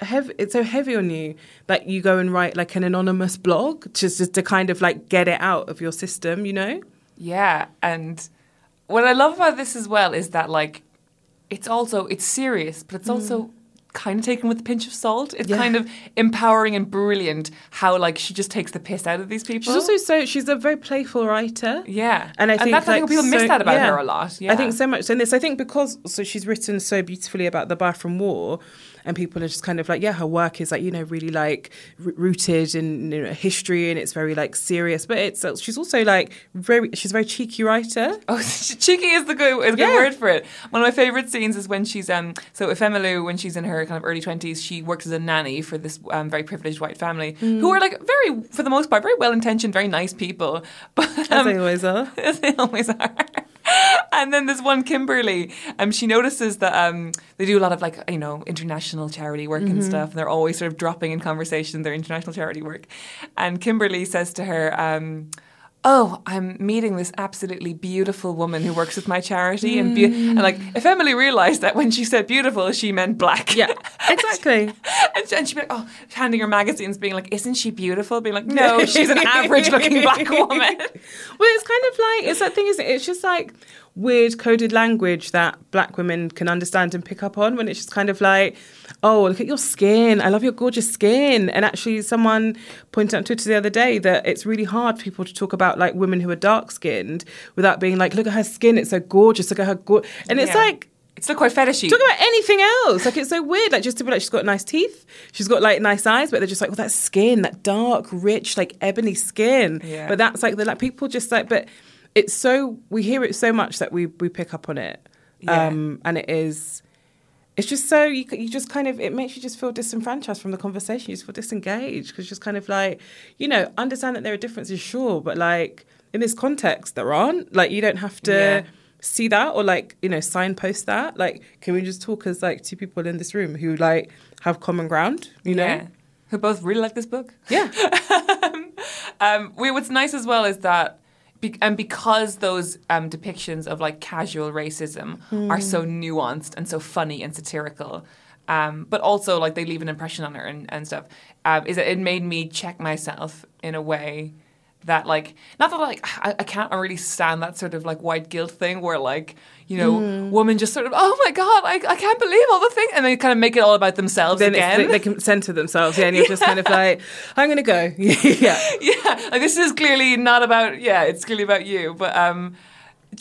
Speaker 2: heavy it's so heavy on you that you go and write like an anonymous blog just, just to kind of like get it out of your system you know?
Speaker 1: Yeah, and what I love about this as well is that like it's also it's serious, but it's also mm. Kind of taken with a pinch of salt. It's.
Speaker 2: Yeah.
Speaker 1: kind of empowering and brilliant how like she just takes the piss out of these people.
Speaker 2: She's also so she's a very playful writer.
Speaker 1: Yeah.
Speaker 2: and I
Speaker 1: And
Speaker 2: think
Speaker 1: that's-
Speaker 2: like,
Speaker 1: people miss
Speaker 2: so-
Speaker 1: that about
Speaker 2: yeah.
Speaker 1: her a lot, yeah.
Speaker 2: I think so much. in this, I think, because so she's written so beautifully about the Biafran War, and people are just kind of like, yeah, her work is like you know really like r- rooted in you know, history, and it's very like serious. But it's uh, she's also like very she's a very cheeky writer.
Speaker 1: Oh, [LAUGHS] cheeky is the good is a good
Speaker 2: Yeah.
Speaker 1: word for it. One of my favorite scenes is when she's um so Ifemelu when she's in her kind of early twenties, she works as a nanny for this um, very privileged white family who are like very for the most part very well intentioned, very nice people, [LAUGHS] but
Speaker 2: As
Speaker 1: um,
Speaker 2: they always are. [LAUGHS]
Speaker 1: as they always are. [LAUGHS] and then there's one Kimberly. Um, she notices that um, they do a lot of like you know international charity work and stuff. And they're always sort of dropping in conversation their international charity work. And Kimberly says to her. Um, Oh, I'm meeting this absolutely beautiful woman who works with my charity, and, be- and like mm. Ifemelu realized that when she said beautiful, she meant black.
Speaker 2: Yeah, exactly. [LAUGHS]
Speaker 1: and, and she'd be like, oh, handing her magazines, being like, isn't she beautiful? Being like, no, she's an average looking [LAUGHS] black woman.
Speaker 2: well, it's kind of like it's that thing, isn't it? It's just like weird coded language that black women can understand and pick up on when it's just kind of like, oh, look at your skin. I love your gorgeous skin. And actually, someone pointed out on Twitter the other day that it's really hard for people to talk about like women who are dark skinned without being like, look at her skin. It's so gorgeous. Look at her. Go-. And it's
Speaker 1: Yeah.
Speaker 2: like,
Speaker 1: It's still quite fetishy.
Speaker 2: Talk about anything else. Like it's so weird. Like just to be like she's got nice teeth, she's got like nice eyes, but they're just like, well, that skin, that dark, rich, like ebony skin.
Speaker 1: Yeah.
Speaker 2: But that's like the like people just like, but it's so we hear it so much that we we pick up on it,
Speaker 1: Yeah.
Speaker 2: um, and it is. It's just so you you just kind of it makes you just feel disenfranchised from the conversation. You just feel disengaged because just kind of like you know understand that there are differences, sure, but like in this context there aren't. Like you don't have to
Speaker 1: Yeah.
Speaker 2: see that or like you know signpost that like can we just talk as like two people in this room who like have common ground you know
Speaker 1: Yeah. Who both really like this book.
Speaker 2: yeah, [LAUGHS]
Speaker 1: Um, we, what's nice as well is that, be, and because those um, depictions of like casual racism are so nuanced and so funny and satirical, um, but also like they leave an impression on her and, and stuff, um, is that it made me check myself in a way that like not that like I, I can't really stand that sort of like white guilt thing where like you know women just sort of oh my god I, I can't believe all the things and they kind of make it all about themselves
Speaker 2: then
Speaker 1: again.
Speaker 2: they, they can center themselves yeah and you're just kind of [LAUGHS] like i'm gonna go. [LAUGHS] Yeah. [LAUGHS]
Speaker 1: Yeah, like this is clearly not about yeah, it's clearly about you. But um,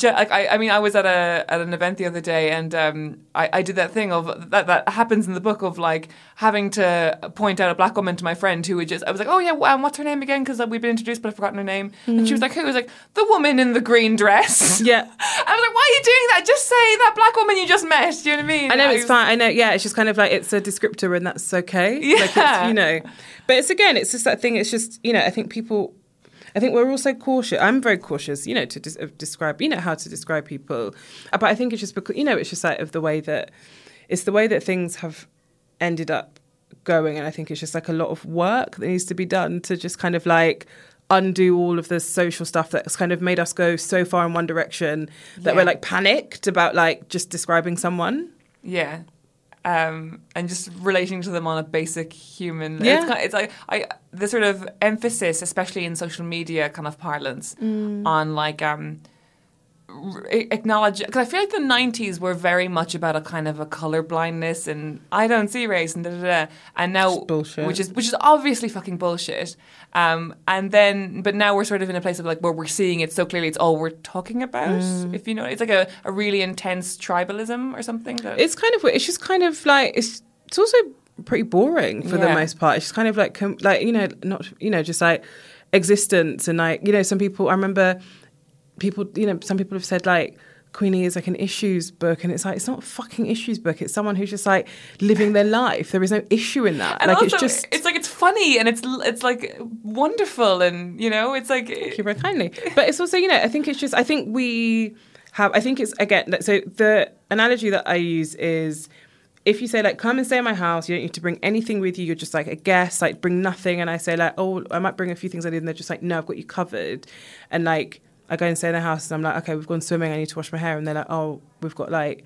Speaker 1: like I, I mean, I was at a at an event the other day, and um, I, I did that thing of that that happens in the book of like having to point out a black woman to my friend who would just I was like, oh yeah, um, what's her name again? Because we've been introduced, but I've forgotten her name. And she was like, who? I was like, the woman in the green dress. [LAUGHS]
Speaker 2: Yeah.
Speaker 1: I was like, why are you doing that? Just say that black woman you just met. Do you know what I mean?
Speaker 2: I know it's fine. I know, yeah. It's just kind of like it's a descriptor, and that's okay. Like
Speaker 1: Yeah.
Speaker 2: it's, you know, but it's again, it's just that thing. It's just you know, I think people, I think we're also cautious. I'm very cautious, you know, to des- describe, you know, how to describe people. Uh, But I think it's just because you know, it's just like of the way that it's the way that things have ended up going, and I think it's just like a lot of work that needs to be done to just kind of like undo all of the social stuff that's kind of made us go so far in one direction that we're like panicked about like just describing someone.
Speaker 1: Yeah. Um, and just relating to them on a basic human.
Speaker 2: Yeah.
Speaker 1: It's, kind it's like I the sort of emphasis, especially in social media kind of parlance,
Speaker 2: Mm.
Speaker 1: on like um, acknowledge because I feel like the '90s were very much about a kind of a color blindness and I don't see race and da da da. And now,
Speaker 2: bullshit.
Speaker 1: which is which is obviously fucking bullshit. Um, and then, but now we're sort of in a place of like where we're seeing it so clearly. It's all we're talking about.
Speaker 2: Mm.
Speaker 1: If you know, it's like a, a really intense tribalism or something. That,
Speaker 2: It's kind of it's just kind of like it's it's also pretty boring for the most part. It's just kind of like com- like you know not you know just like existence and like you know some people I remember people you know some people have said like Queenie is like an issues book and it's like it's not a fucking issues book. It's someone who's just like living their life. There is no issue in that.
Speaker 1: and
Speaker 2: like
Speaker 1: also,
Speaker 2: it's just
Speaker 1: it's like it's funny and it's it's like wonderful and you know it's like
Speaker 2: Thank you very kindly. But it's also, you know, I think it's just, I think we have, I think it's, again, so the analogy that I use is if you say, like, come and stay in my house, you don't need to bring anything with you, you're just like a guest, like, bring nothing. And I say, like, oh, I might bring a few things I need. And they're just like, no, I've got you covered. And like, I go and stay in their house and I'm like, okay, we've gone swimming, I need to wash my hair. And they're like, oh, we've got like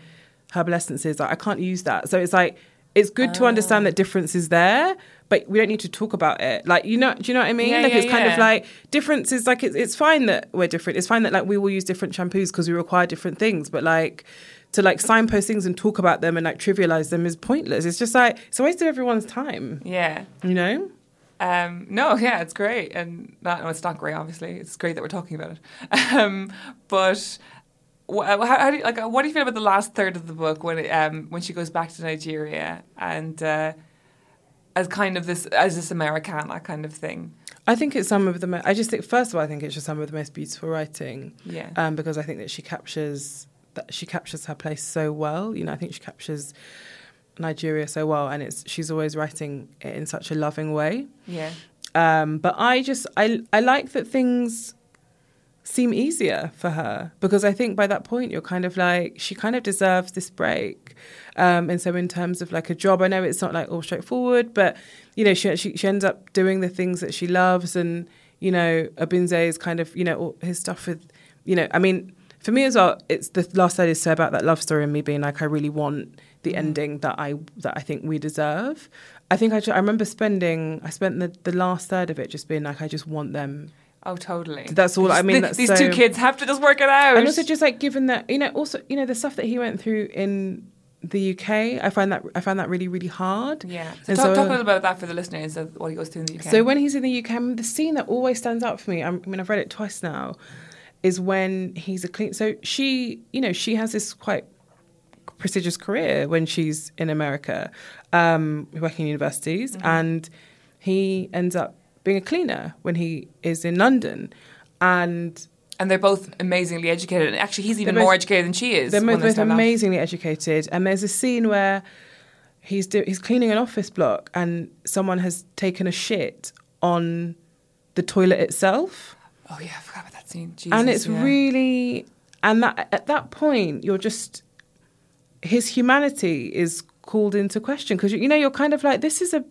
Speaker 2: herbal essences. Like, I can't use that. So it's like, it's good to understand oh. that difference is there, but we don't need to talk about it. Like, you know, do you know what I mean?
Speaker 1: Yeah,
Speaker 2: like,
Speaker 1: yeah,
Speaker 2: it's kind of like difference is like, it's, it's fine that we're different. It's fine that like we will use different shampoos because we require different things, but like, to like signpost things and talk about them and like trivialize them is pointless. It's just like it's a waste of everyone's time,
Speaker 1: yeah.
Speaker 2: you know?
Speaker 1: Um, no, [LAUGHS] yeah, it's great, and not, no, it's not great. Obviously, it's great that we're talking about it. [LAUGHS] Um, but wh- how, how do you, like? What do you feel about the last third of the book when it, um, when she goes back to Nigeria and uh, as kind of this as this Americanah kind of thing?
Speaker 2: I think it's some of the. Mo- I just think first of all, I think it's just some of the most beautiful writing.
Speaker 1: Yeah.
Speaker 2: Um, because I think that she captures that she captures her place so well. You know, I think she captures Nigeria so well, and it's she's always writing it in such a loving way.
Speaker 1: Yeah,
Speaker 2: Um, but I just I I like that things seem easier for her because I think by that point you're kind of like she kind of deserves this break. Um, and so in terms of like a job, I know it's not like all straightforward, but you know she she, she ends up doing the things that she loves, and you know Obinze is kind of you know all his stuff with you know I mean for me as well, it's the last third is so about that love story and me being like I really want the mm-hmm. ending that I that I think we deserve. I think I, I remember spending I spent the, the last third of it just being like I just want them
Speaker 1: Oh, totally.
Speaker 2: That's all- I mean,
Speaker 1: Th- these
Speaker 2: so-
Speaker 1: two kids have to just work it out.
Speaker 2: and also just like given that you know also you know the stuff that he went through in the UK I find that I find that really really hard
Speaker 1: yeah. So talk, talk a little about that for the listeners of what he goes through in the UK.
Speaker 2: so when he's in the UK the scene that always stands out for me I mean I've read it twice now is when he's a clean so she you know she has this quite prestigious career when she's in America um, working in universities and he ends up being a cleaner when he is in London and
Speaker 1: and they're both amazingly educated. And actually, he's even
Speaker 2: both-
Speaker 1: more educated than she is.
Speaker 2: They're both, both
Speaker 1: off.
Speaker 2: amazingly educated, and there's a scene where he's do, he's cleaning an office block, and someone has taken a shit on the toilet itself,
Speaker 1: Oh yeah, I forgot about that scene. Jesus,
Speaker 2: and it's
Speaker 1: yeah.
Speaker 2: really and that at that point you're just his humanity is called into question because you know you're kind of like this is a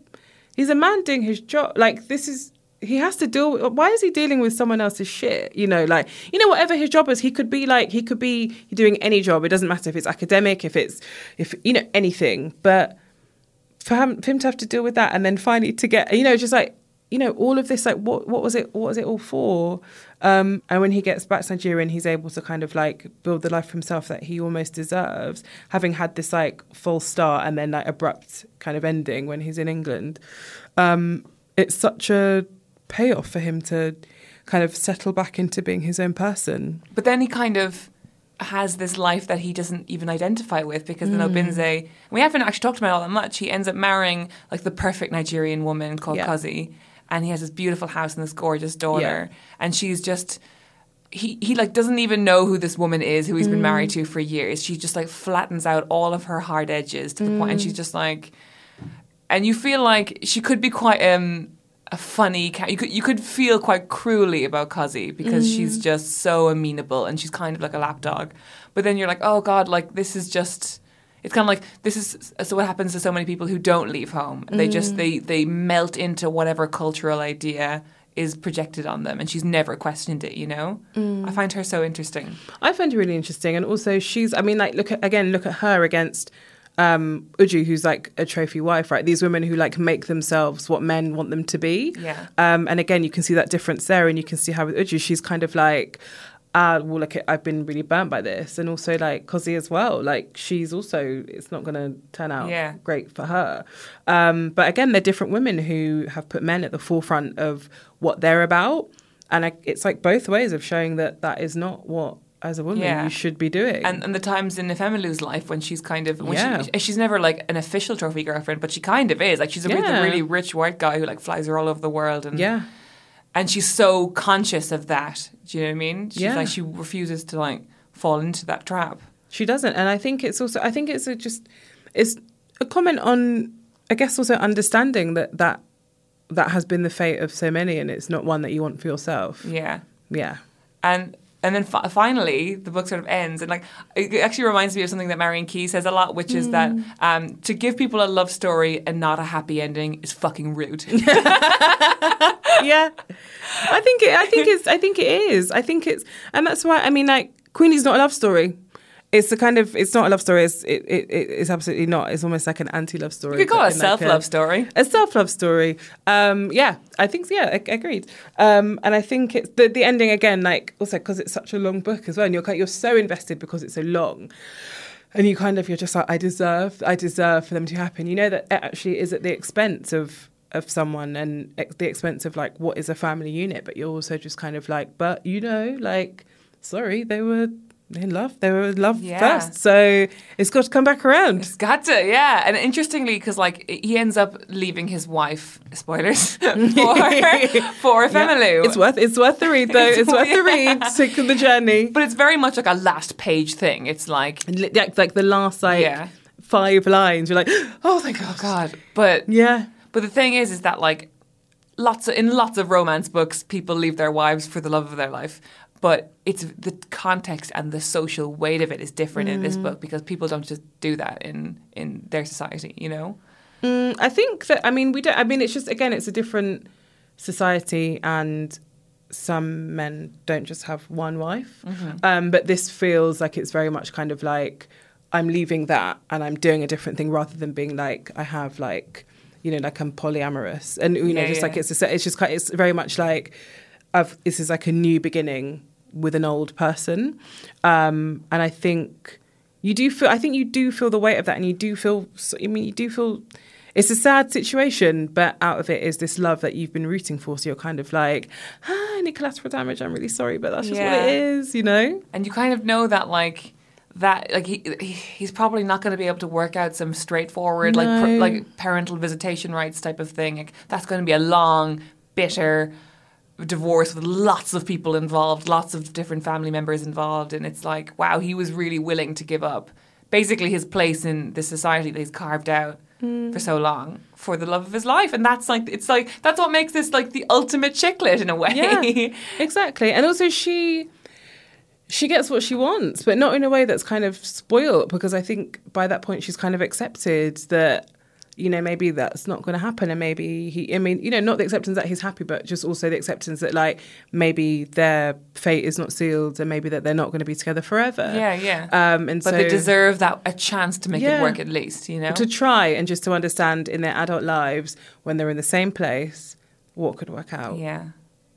Speaker 2: he's a man doing his job like this is he has to deal with why is he dealing with someone else's shit? You know like you know whatever his job is he could be like he could be doing any job it doesn't matter if it's academic if it's if you know anything but for him, for him to have to deal with that and then finally to get you know just like you know all of this like what what was it what was it all for um and when he gets back to Nigeria and he's able to kind of like build the life for himself that he almost deserves having had this like false start and then like abrupt kind of ending when he's in England um it's such a payoff for him to kind of settle back into being his own person
Speaker 1: But then he kind of has this life that he doesn't even identify with because then
Speaker 2: Mm.
Speaker 1: Obinze, we haven't actually talked about it all that much. He ends up marrying like the perfect Nigerian woman called
Speaker 2: Yeah.
Speaker 1: Kosi, and he has this beautiful house and this gorgeous daughter, and she's just. He, he like doesn't even know who this woman is who he's been married
Speaker 2: Mm.
Speaker 1: to for years. She just like flattens out all of her hard edges to the point, and
Speaker 2: Mm.
Speaker 1: she's just like, and you feel like she could be quite um a funny ca- you could you could feel quite cruelly about Kosi because she's
Speaker 2: Mm.
Speaker 1: just so amenable and she's kind of like a lapdog but then you're like oh god like this is just it's kind of like this is so what happens to so many people who don't leave home they
Speaker 2: Mm.
Speaker 1: just they they melt into whatever cultural idea is projected on them and she's never questioned it you know
Speaker 2: Mm.
Speaker 1: i find her so interesting
Speaker 2: I find her really interesting, and also she's. I mean, like, look at again, look at her against um, Uju, who's like a trophy wife, right? These women who like make themselves what men want them to be.
Speaker 1: Yeah.
Speaker 2: Um, and again, you can see that difference there, and you can see how with Uju, she's kind of like. Uh, well, look, I've been really burnt by this, and also like Kosi as well. Like she's also, it's not going to turn out
Speaker 1: Yeah.
Speaker 2: great for her. Um, but again, they're different women who have put men at the forefront of what they're about, and I, it's like both ways of showing that that is not what, as a woman,
Speaker 1: Yeah.
Speaker 2: you should be doing.
Speaker 1: and, and the times in Ifemelu's life when she's kind of when
Speaker 2: Yeah.
Speaker 1: she, she's never like an official trophy girlfriend but she kind of is like she's a really, really rich white guy who like flies her all over the world and
Speaker 2: yeah,
Speaker 1: and she's so conscious of that. Do you know what I mean? She's
Speaker 2: Yeah.
Speaker 1: like she refuses to like fall into that trap.
Speaker 2: she doesn't, and I think it's also, I think it's a just, it's a comment on, I guess, also understanding that that that has been the fate of so many, and it's not one that you want for yourself.
Speaker 1: Yeah,
Speaker 2: Yeah.
Speaker 1: and and then fi- finally the book sort of ends, and like it actually reminds me of something that Marian Keyes says a lot, which is that um, to give people a love story and not a happy ending is fucking rude. [LAUGHS] [LAUGHS]
Speaker 2: yeah, I think it. I think it's. I think it is. I think it's, and that's why. I mean, like Queenie's not a love story. It's a kind of. It's not a love story. It's. It, it, it's absolutely not. It's almost like an anti-love story.
Speaker 1: You could call it a
Speaker 2: in like
Speaker 1: self-love story.
Speaker 2: A self-love story. Um, yeah, I think. Yeah, I, agreed. Um, and I think it's the the ending again. Like also because it's such a long book as well, and you're kind- you're so invested because it's so long. And you kind of you're just like I deserve I deserve for them to happen. You know that it actually is at the expense of of someone and at the expense of like what is a family unit, but you're also just kind of like, but you know, like sorry, they were in love. They were in love
Speaker 1: Yeah.
Speaker 2: first, so it's got to come back around.
Speaker 1: It's got to, yeah. And interestingly, because like he ends up leaving his wife. Spoilers [LAUGHS] for [LAUGHS] for Ifemelu.
Speaker 2: It's worth it's worth the read though.
Speaker 1: It's-
Speaker 2: It's, worth the
Speaker 1: read.
Speaker 2: read. Take the journey.
Speaker 1: but it's very much like a last page thing. It's like,
Speaker 2: like, like the last like
Speaker 1: Yeah.
Speaker 2: five lines, you're like, [GASPS] oh thank God.
Speaker 1: oh god. But
Speaker 2: Yeah.
Speaker 1: But the thing is, is that like lots of in lots of romance books, people leave their wives for the love of their life. but it's the context and the social weight of it is different in
Speaker 2: Mm.
Speaker 1: this book because people don't just do that in in their society, you know.
Speaker 2: Mm, I think that I mean we don't. I mean it's just again it's a different society and some men don't just have one wife. Um, but this feels like it's very much kind of like I'm leaving that and I'm doing a different thing rather than being like I have like you know like I'm polyamorous and you know
Speaker 1: Yeah,
Speaker 2: just
Speaker 1: yeah.
Speaker 2: like it's a, it's just quite it's very much like I've this is like a new beginning with an old person um, and I think you do feel I think you do feel the weight of that and you do feel I mean you do feel it's a sad situation, but out of it is this love that you've been rooting for. So you're kind of like, ah, any collateral damage, I'm really sorry, but that's just what it is, you know?
Speaker 1: and you kind of know that like that like he, he he's probably not going to be able to work out some straightforward like
Speaker 2: No.
Speaker 1: pr- like parental visitation rights type of thing like that's going to be a long bitter divorce with lots of people involved lots of different family members involved and it's like wow he was really willing to give up basically his place in the society that he's carved out for mm. so long for the love of his life and that's like it's like that's what makes this like the ultimate chick lit in a way
Speaker 2: Yeah, [LAUGHS] exactly. And also, she she gets what she wants, but not in a way that's kind of spoiled. Because I think by that point, she's kind of accepted that you know maybe that's not going to happen, and maybe he. I mean, you know, not the acceptance that he's happy, but just also the acceptance that like maybe their fate is not sealed, and maybe that they're not going to be together forever.
Speaker 1: Yeah, yeah.
Speaker 2: Um, and
Speaker 1: but
Speaker 2: so
Speaker 1: they deserve that a chance to make it work at least, you know.
Speaker 2: to try and just to understand in their adult lives when they're in the same place what could work out.
Speaker 1: yeah,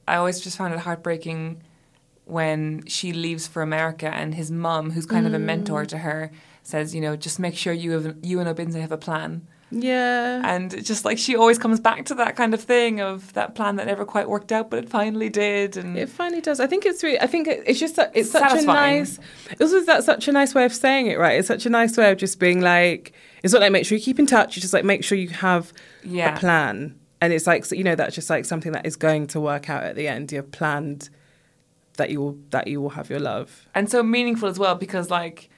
Speaker 1: I always just found it heartbreaking when she leaves for America and his mum, who's kind of a
Speaker 2: Mm.
Speaker 1: mentor to her, says, you know, just make sure you have you and Obinze have a plan.
Speaker 2: Yeah.
Speaker 1: And it's just like she always comes back to that kind of thing of that plan that never quite worked out, but it finally did. And
Speaker 2: It finally does. I think it's really. I think it's just that it's such a nice. It's also that's such a nice way of saying it, right? It's such a nice way of just being like. It's not like make sure you keep in touch. It's just like make sure you have
Speaker 1: Yeah.
Speaker 2: a plan, and it's like you know that's just like something that is going to work out at the end. You've planned that you will that you will have your love.
Speaker 1: and so meaningful as well because like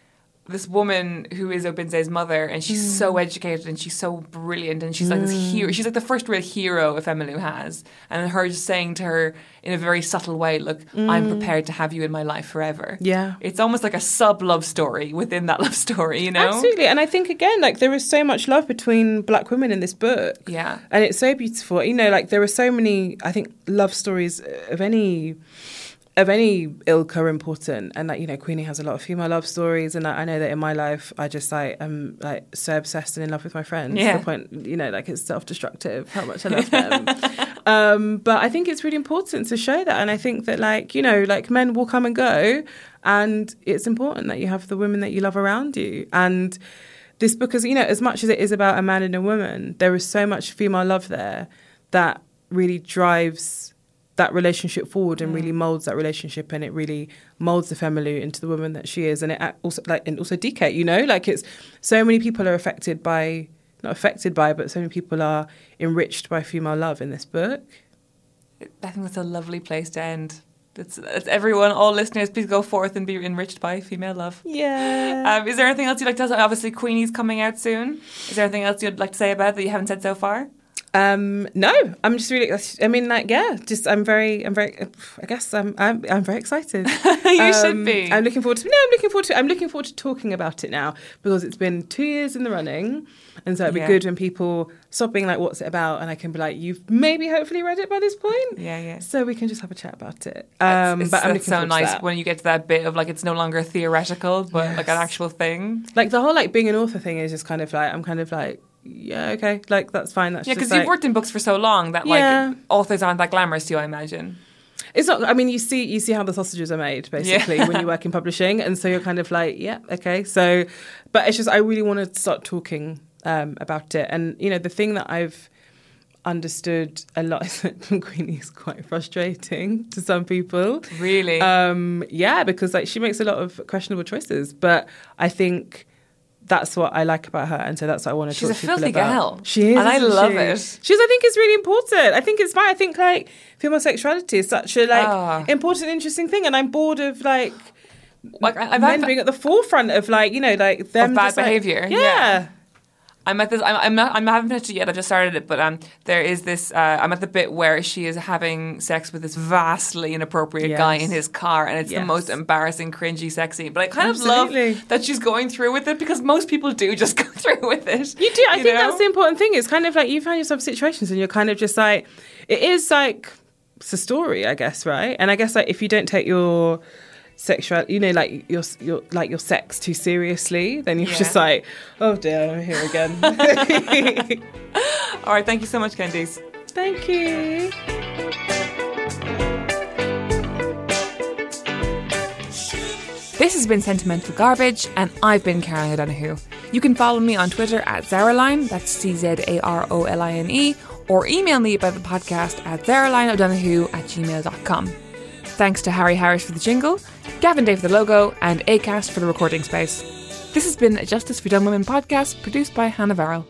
Speaker 1: this woman who is Obinze's mother and she's
Speaker 2: Mm.
Speaker 1: so educated and she's so brilliant and she's like this hero she's like the first real hero Ifemelu has and her just saying to her in a very subtle way look I'm prepared to have you in my life forever
Speaker 2: Mm. Yeah.
Speaker 1: it's almost like a sub love story within that [LAUGHS] love story you know
Speaker 2: Absolutely. And I think again, like there is so much love between black women in this book.
Speaker 1: Yeah.
Speaker 2: And it's so beautiful. You know, like there are so many I think love stories of any of any ilk are important and like you know queenie has a lot of female love stories and I, I know that in my life i just like am like so obsessed and in love with my friends to
Speaker 1: Yeah.
Speaker 2: the point you know like it's self-destructive how much i love them [LAUGHS] um but i think it's really important to show that and i think that like you know like men will come and go and it's important that you have the women that you love around you and this book is you know as much as it is about a man and a woman there is so much female love there that really drives that relationship forward and really molds that relationship and it really molds the family into the woman that she is. And it also like and also Dike you know? Like it's so many people are affected by not affected by but so many people are enriched by female love in this book.
Speaker 1: I think that's a lovely place to end. It's, it's everyone all listeners please go forth and be enriched by female love.
Speaker 2: Yeah.
Speaker 1: Um, is there anything else you'd like to us? Obviously, Queenie's coming out soon. Is there anything else you'd like to say about it that you haven't said so far?
Speaker 2: Um, no, I'm just really. I mean, like, yeah, just I'm very, I'm very. I guess I'm, I'm, I'm very excited. [LAUGHS]
Speaker 1: You should
Speaker 2: Um,
Speaker 1: be.
Speaker 2: I'm looking forward to. No, I'm looking forward to. I'm looking forward to talking about it now because it's been two years in the running, and so it'd be
Speaker 1: Yeah.
Speaker 2: good when people stop being like, "What's it about?" and I can be like, "You've maybe, hopefully, read it by this point."
Speaker 1: Yeah, yeah.
Speaker 2: So we can just have a chat about it.
Speaker 1: It's-
Speaker 2: Um,
Speaker 1: it's-
Speaker 2: but I'm looking
Speaker 1: so nice when you get to that bit of like it's no longer theoretical, but like an actual thing.
Speaker 2: like the whole like being an author thing is just kind of like I'm kind of like, yeah, okay, like that's fine. That's
Speaker 1: Yeah, because
Speaker 2: like,
Speaker 1: you've worked in books for so long that like
Speaker 2: Yeah.
Speaker 1: authors aren't that glamorous to you, I imagine.
Speaker 2: It's not. I mean, you see, you see how the sausages are made, basically, when you [LAUGHS] work in publishing, and so you're kind of like, yeah, okay. So, but it's just I really want to start talking um, about it, and you know, the thing that I've understood a lot is that Queenie is quite frustrating to some people.
Speaker 1: Really?
Speaker 2: Um, yeah, because like she makes a lot of questionable choices, but I think. That's what I like about her, and so that's what I want to
Speaker 1: She's
Speaker 2: talk
Speaker 1: a
Speaker 2: to people
Speaker 1: filthy
Speaker 2: about.
Speaker 1: gal.
Speaker 2: She is,
Speaker 1: And I love
Speaker 2: she?
Speaker 1: it.
Speaker 2: She's. I think it's really important. I think it's fine. I think like female sexuality is such a like
Speaker 1: Ah.
Speaker 2: important, interesting thing, and I'm bored of like
Speaker 1: like I've
Speaker 2: men being at the forefront of like you know like them
Speaker 1: bad
Speaker 2: just, like- Yeah.
Speaker 1: yeah. I'm at this. I'm, I'm not. I'm haven't finished it yet. I just started it, but um, there is this. Uh, I'm at the bit where she is having sex with this vastly inappropriate guy in his car, and it's the most embarrassing, cringy sex scene. But I kind
Speaker 2: Absolutely.
Speaker 1: of love that she's going through with it because most people do just [LAUGHS] go through with it.
Speaker 2: You do. I think
Speaker 1: know?
Speaker 2: that's the important thing. It's kind of like you find yourself in situations and you're kind of just like, it is like, it's a story, I guess, right? And I guess like if you don't take your sexual, you know, like your your like your sex too seriously, then you're
Speaker 1: Yeah.
Speaker 2: just like, oh dear, I'm here again. [LAUGHS]
Speaker 1: All right, thank you so much, Candice.
Speaker 2: Thank you.
Speaker 1: This has been Sentimental Garbage, and I've been Caroline O'Donoghue. You can follow me on Twitter at Czaroline, that's C Z A R O L I N E, or email me about the podcast at czarolineodonoghue at gmail.com. Thanks to Harry Harris for the jingle, Gavin Day for the logo, and ACAST for the recording space. This has been a Justice for Dumb Women podcast produced by Hannah Varrell.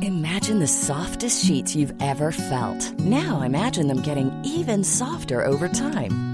Speaker 3: Imagine the softest sheets you've ever felt. Now imagine them getting even softer over time.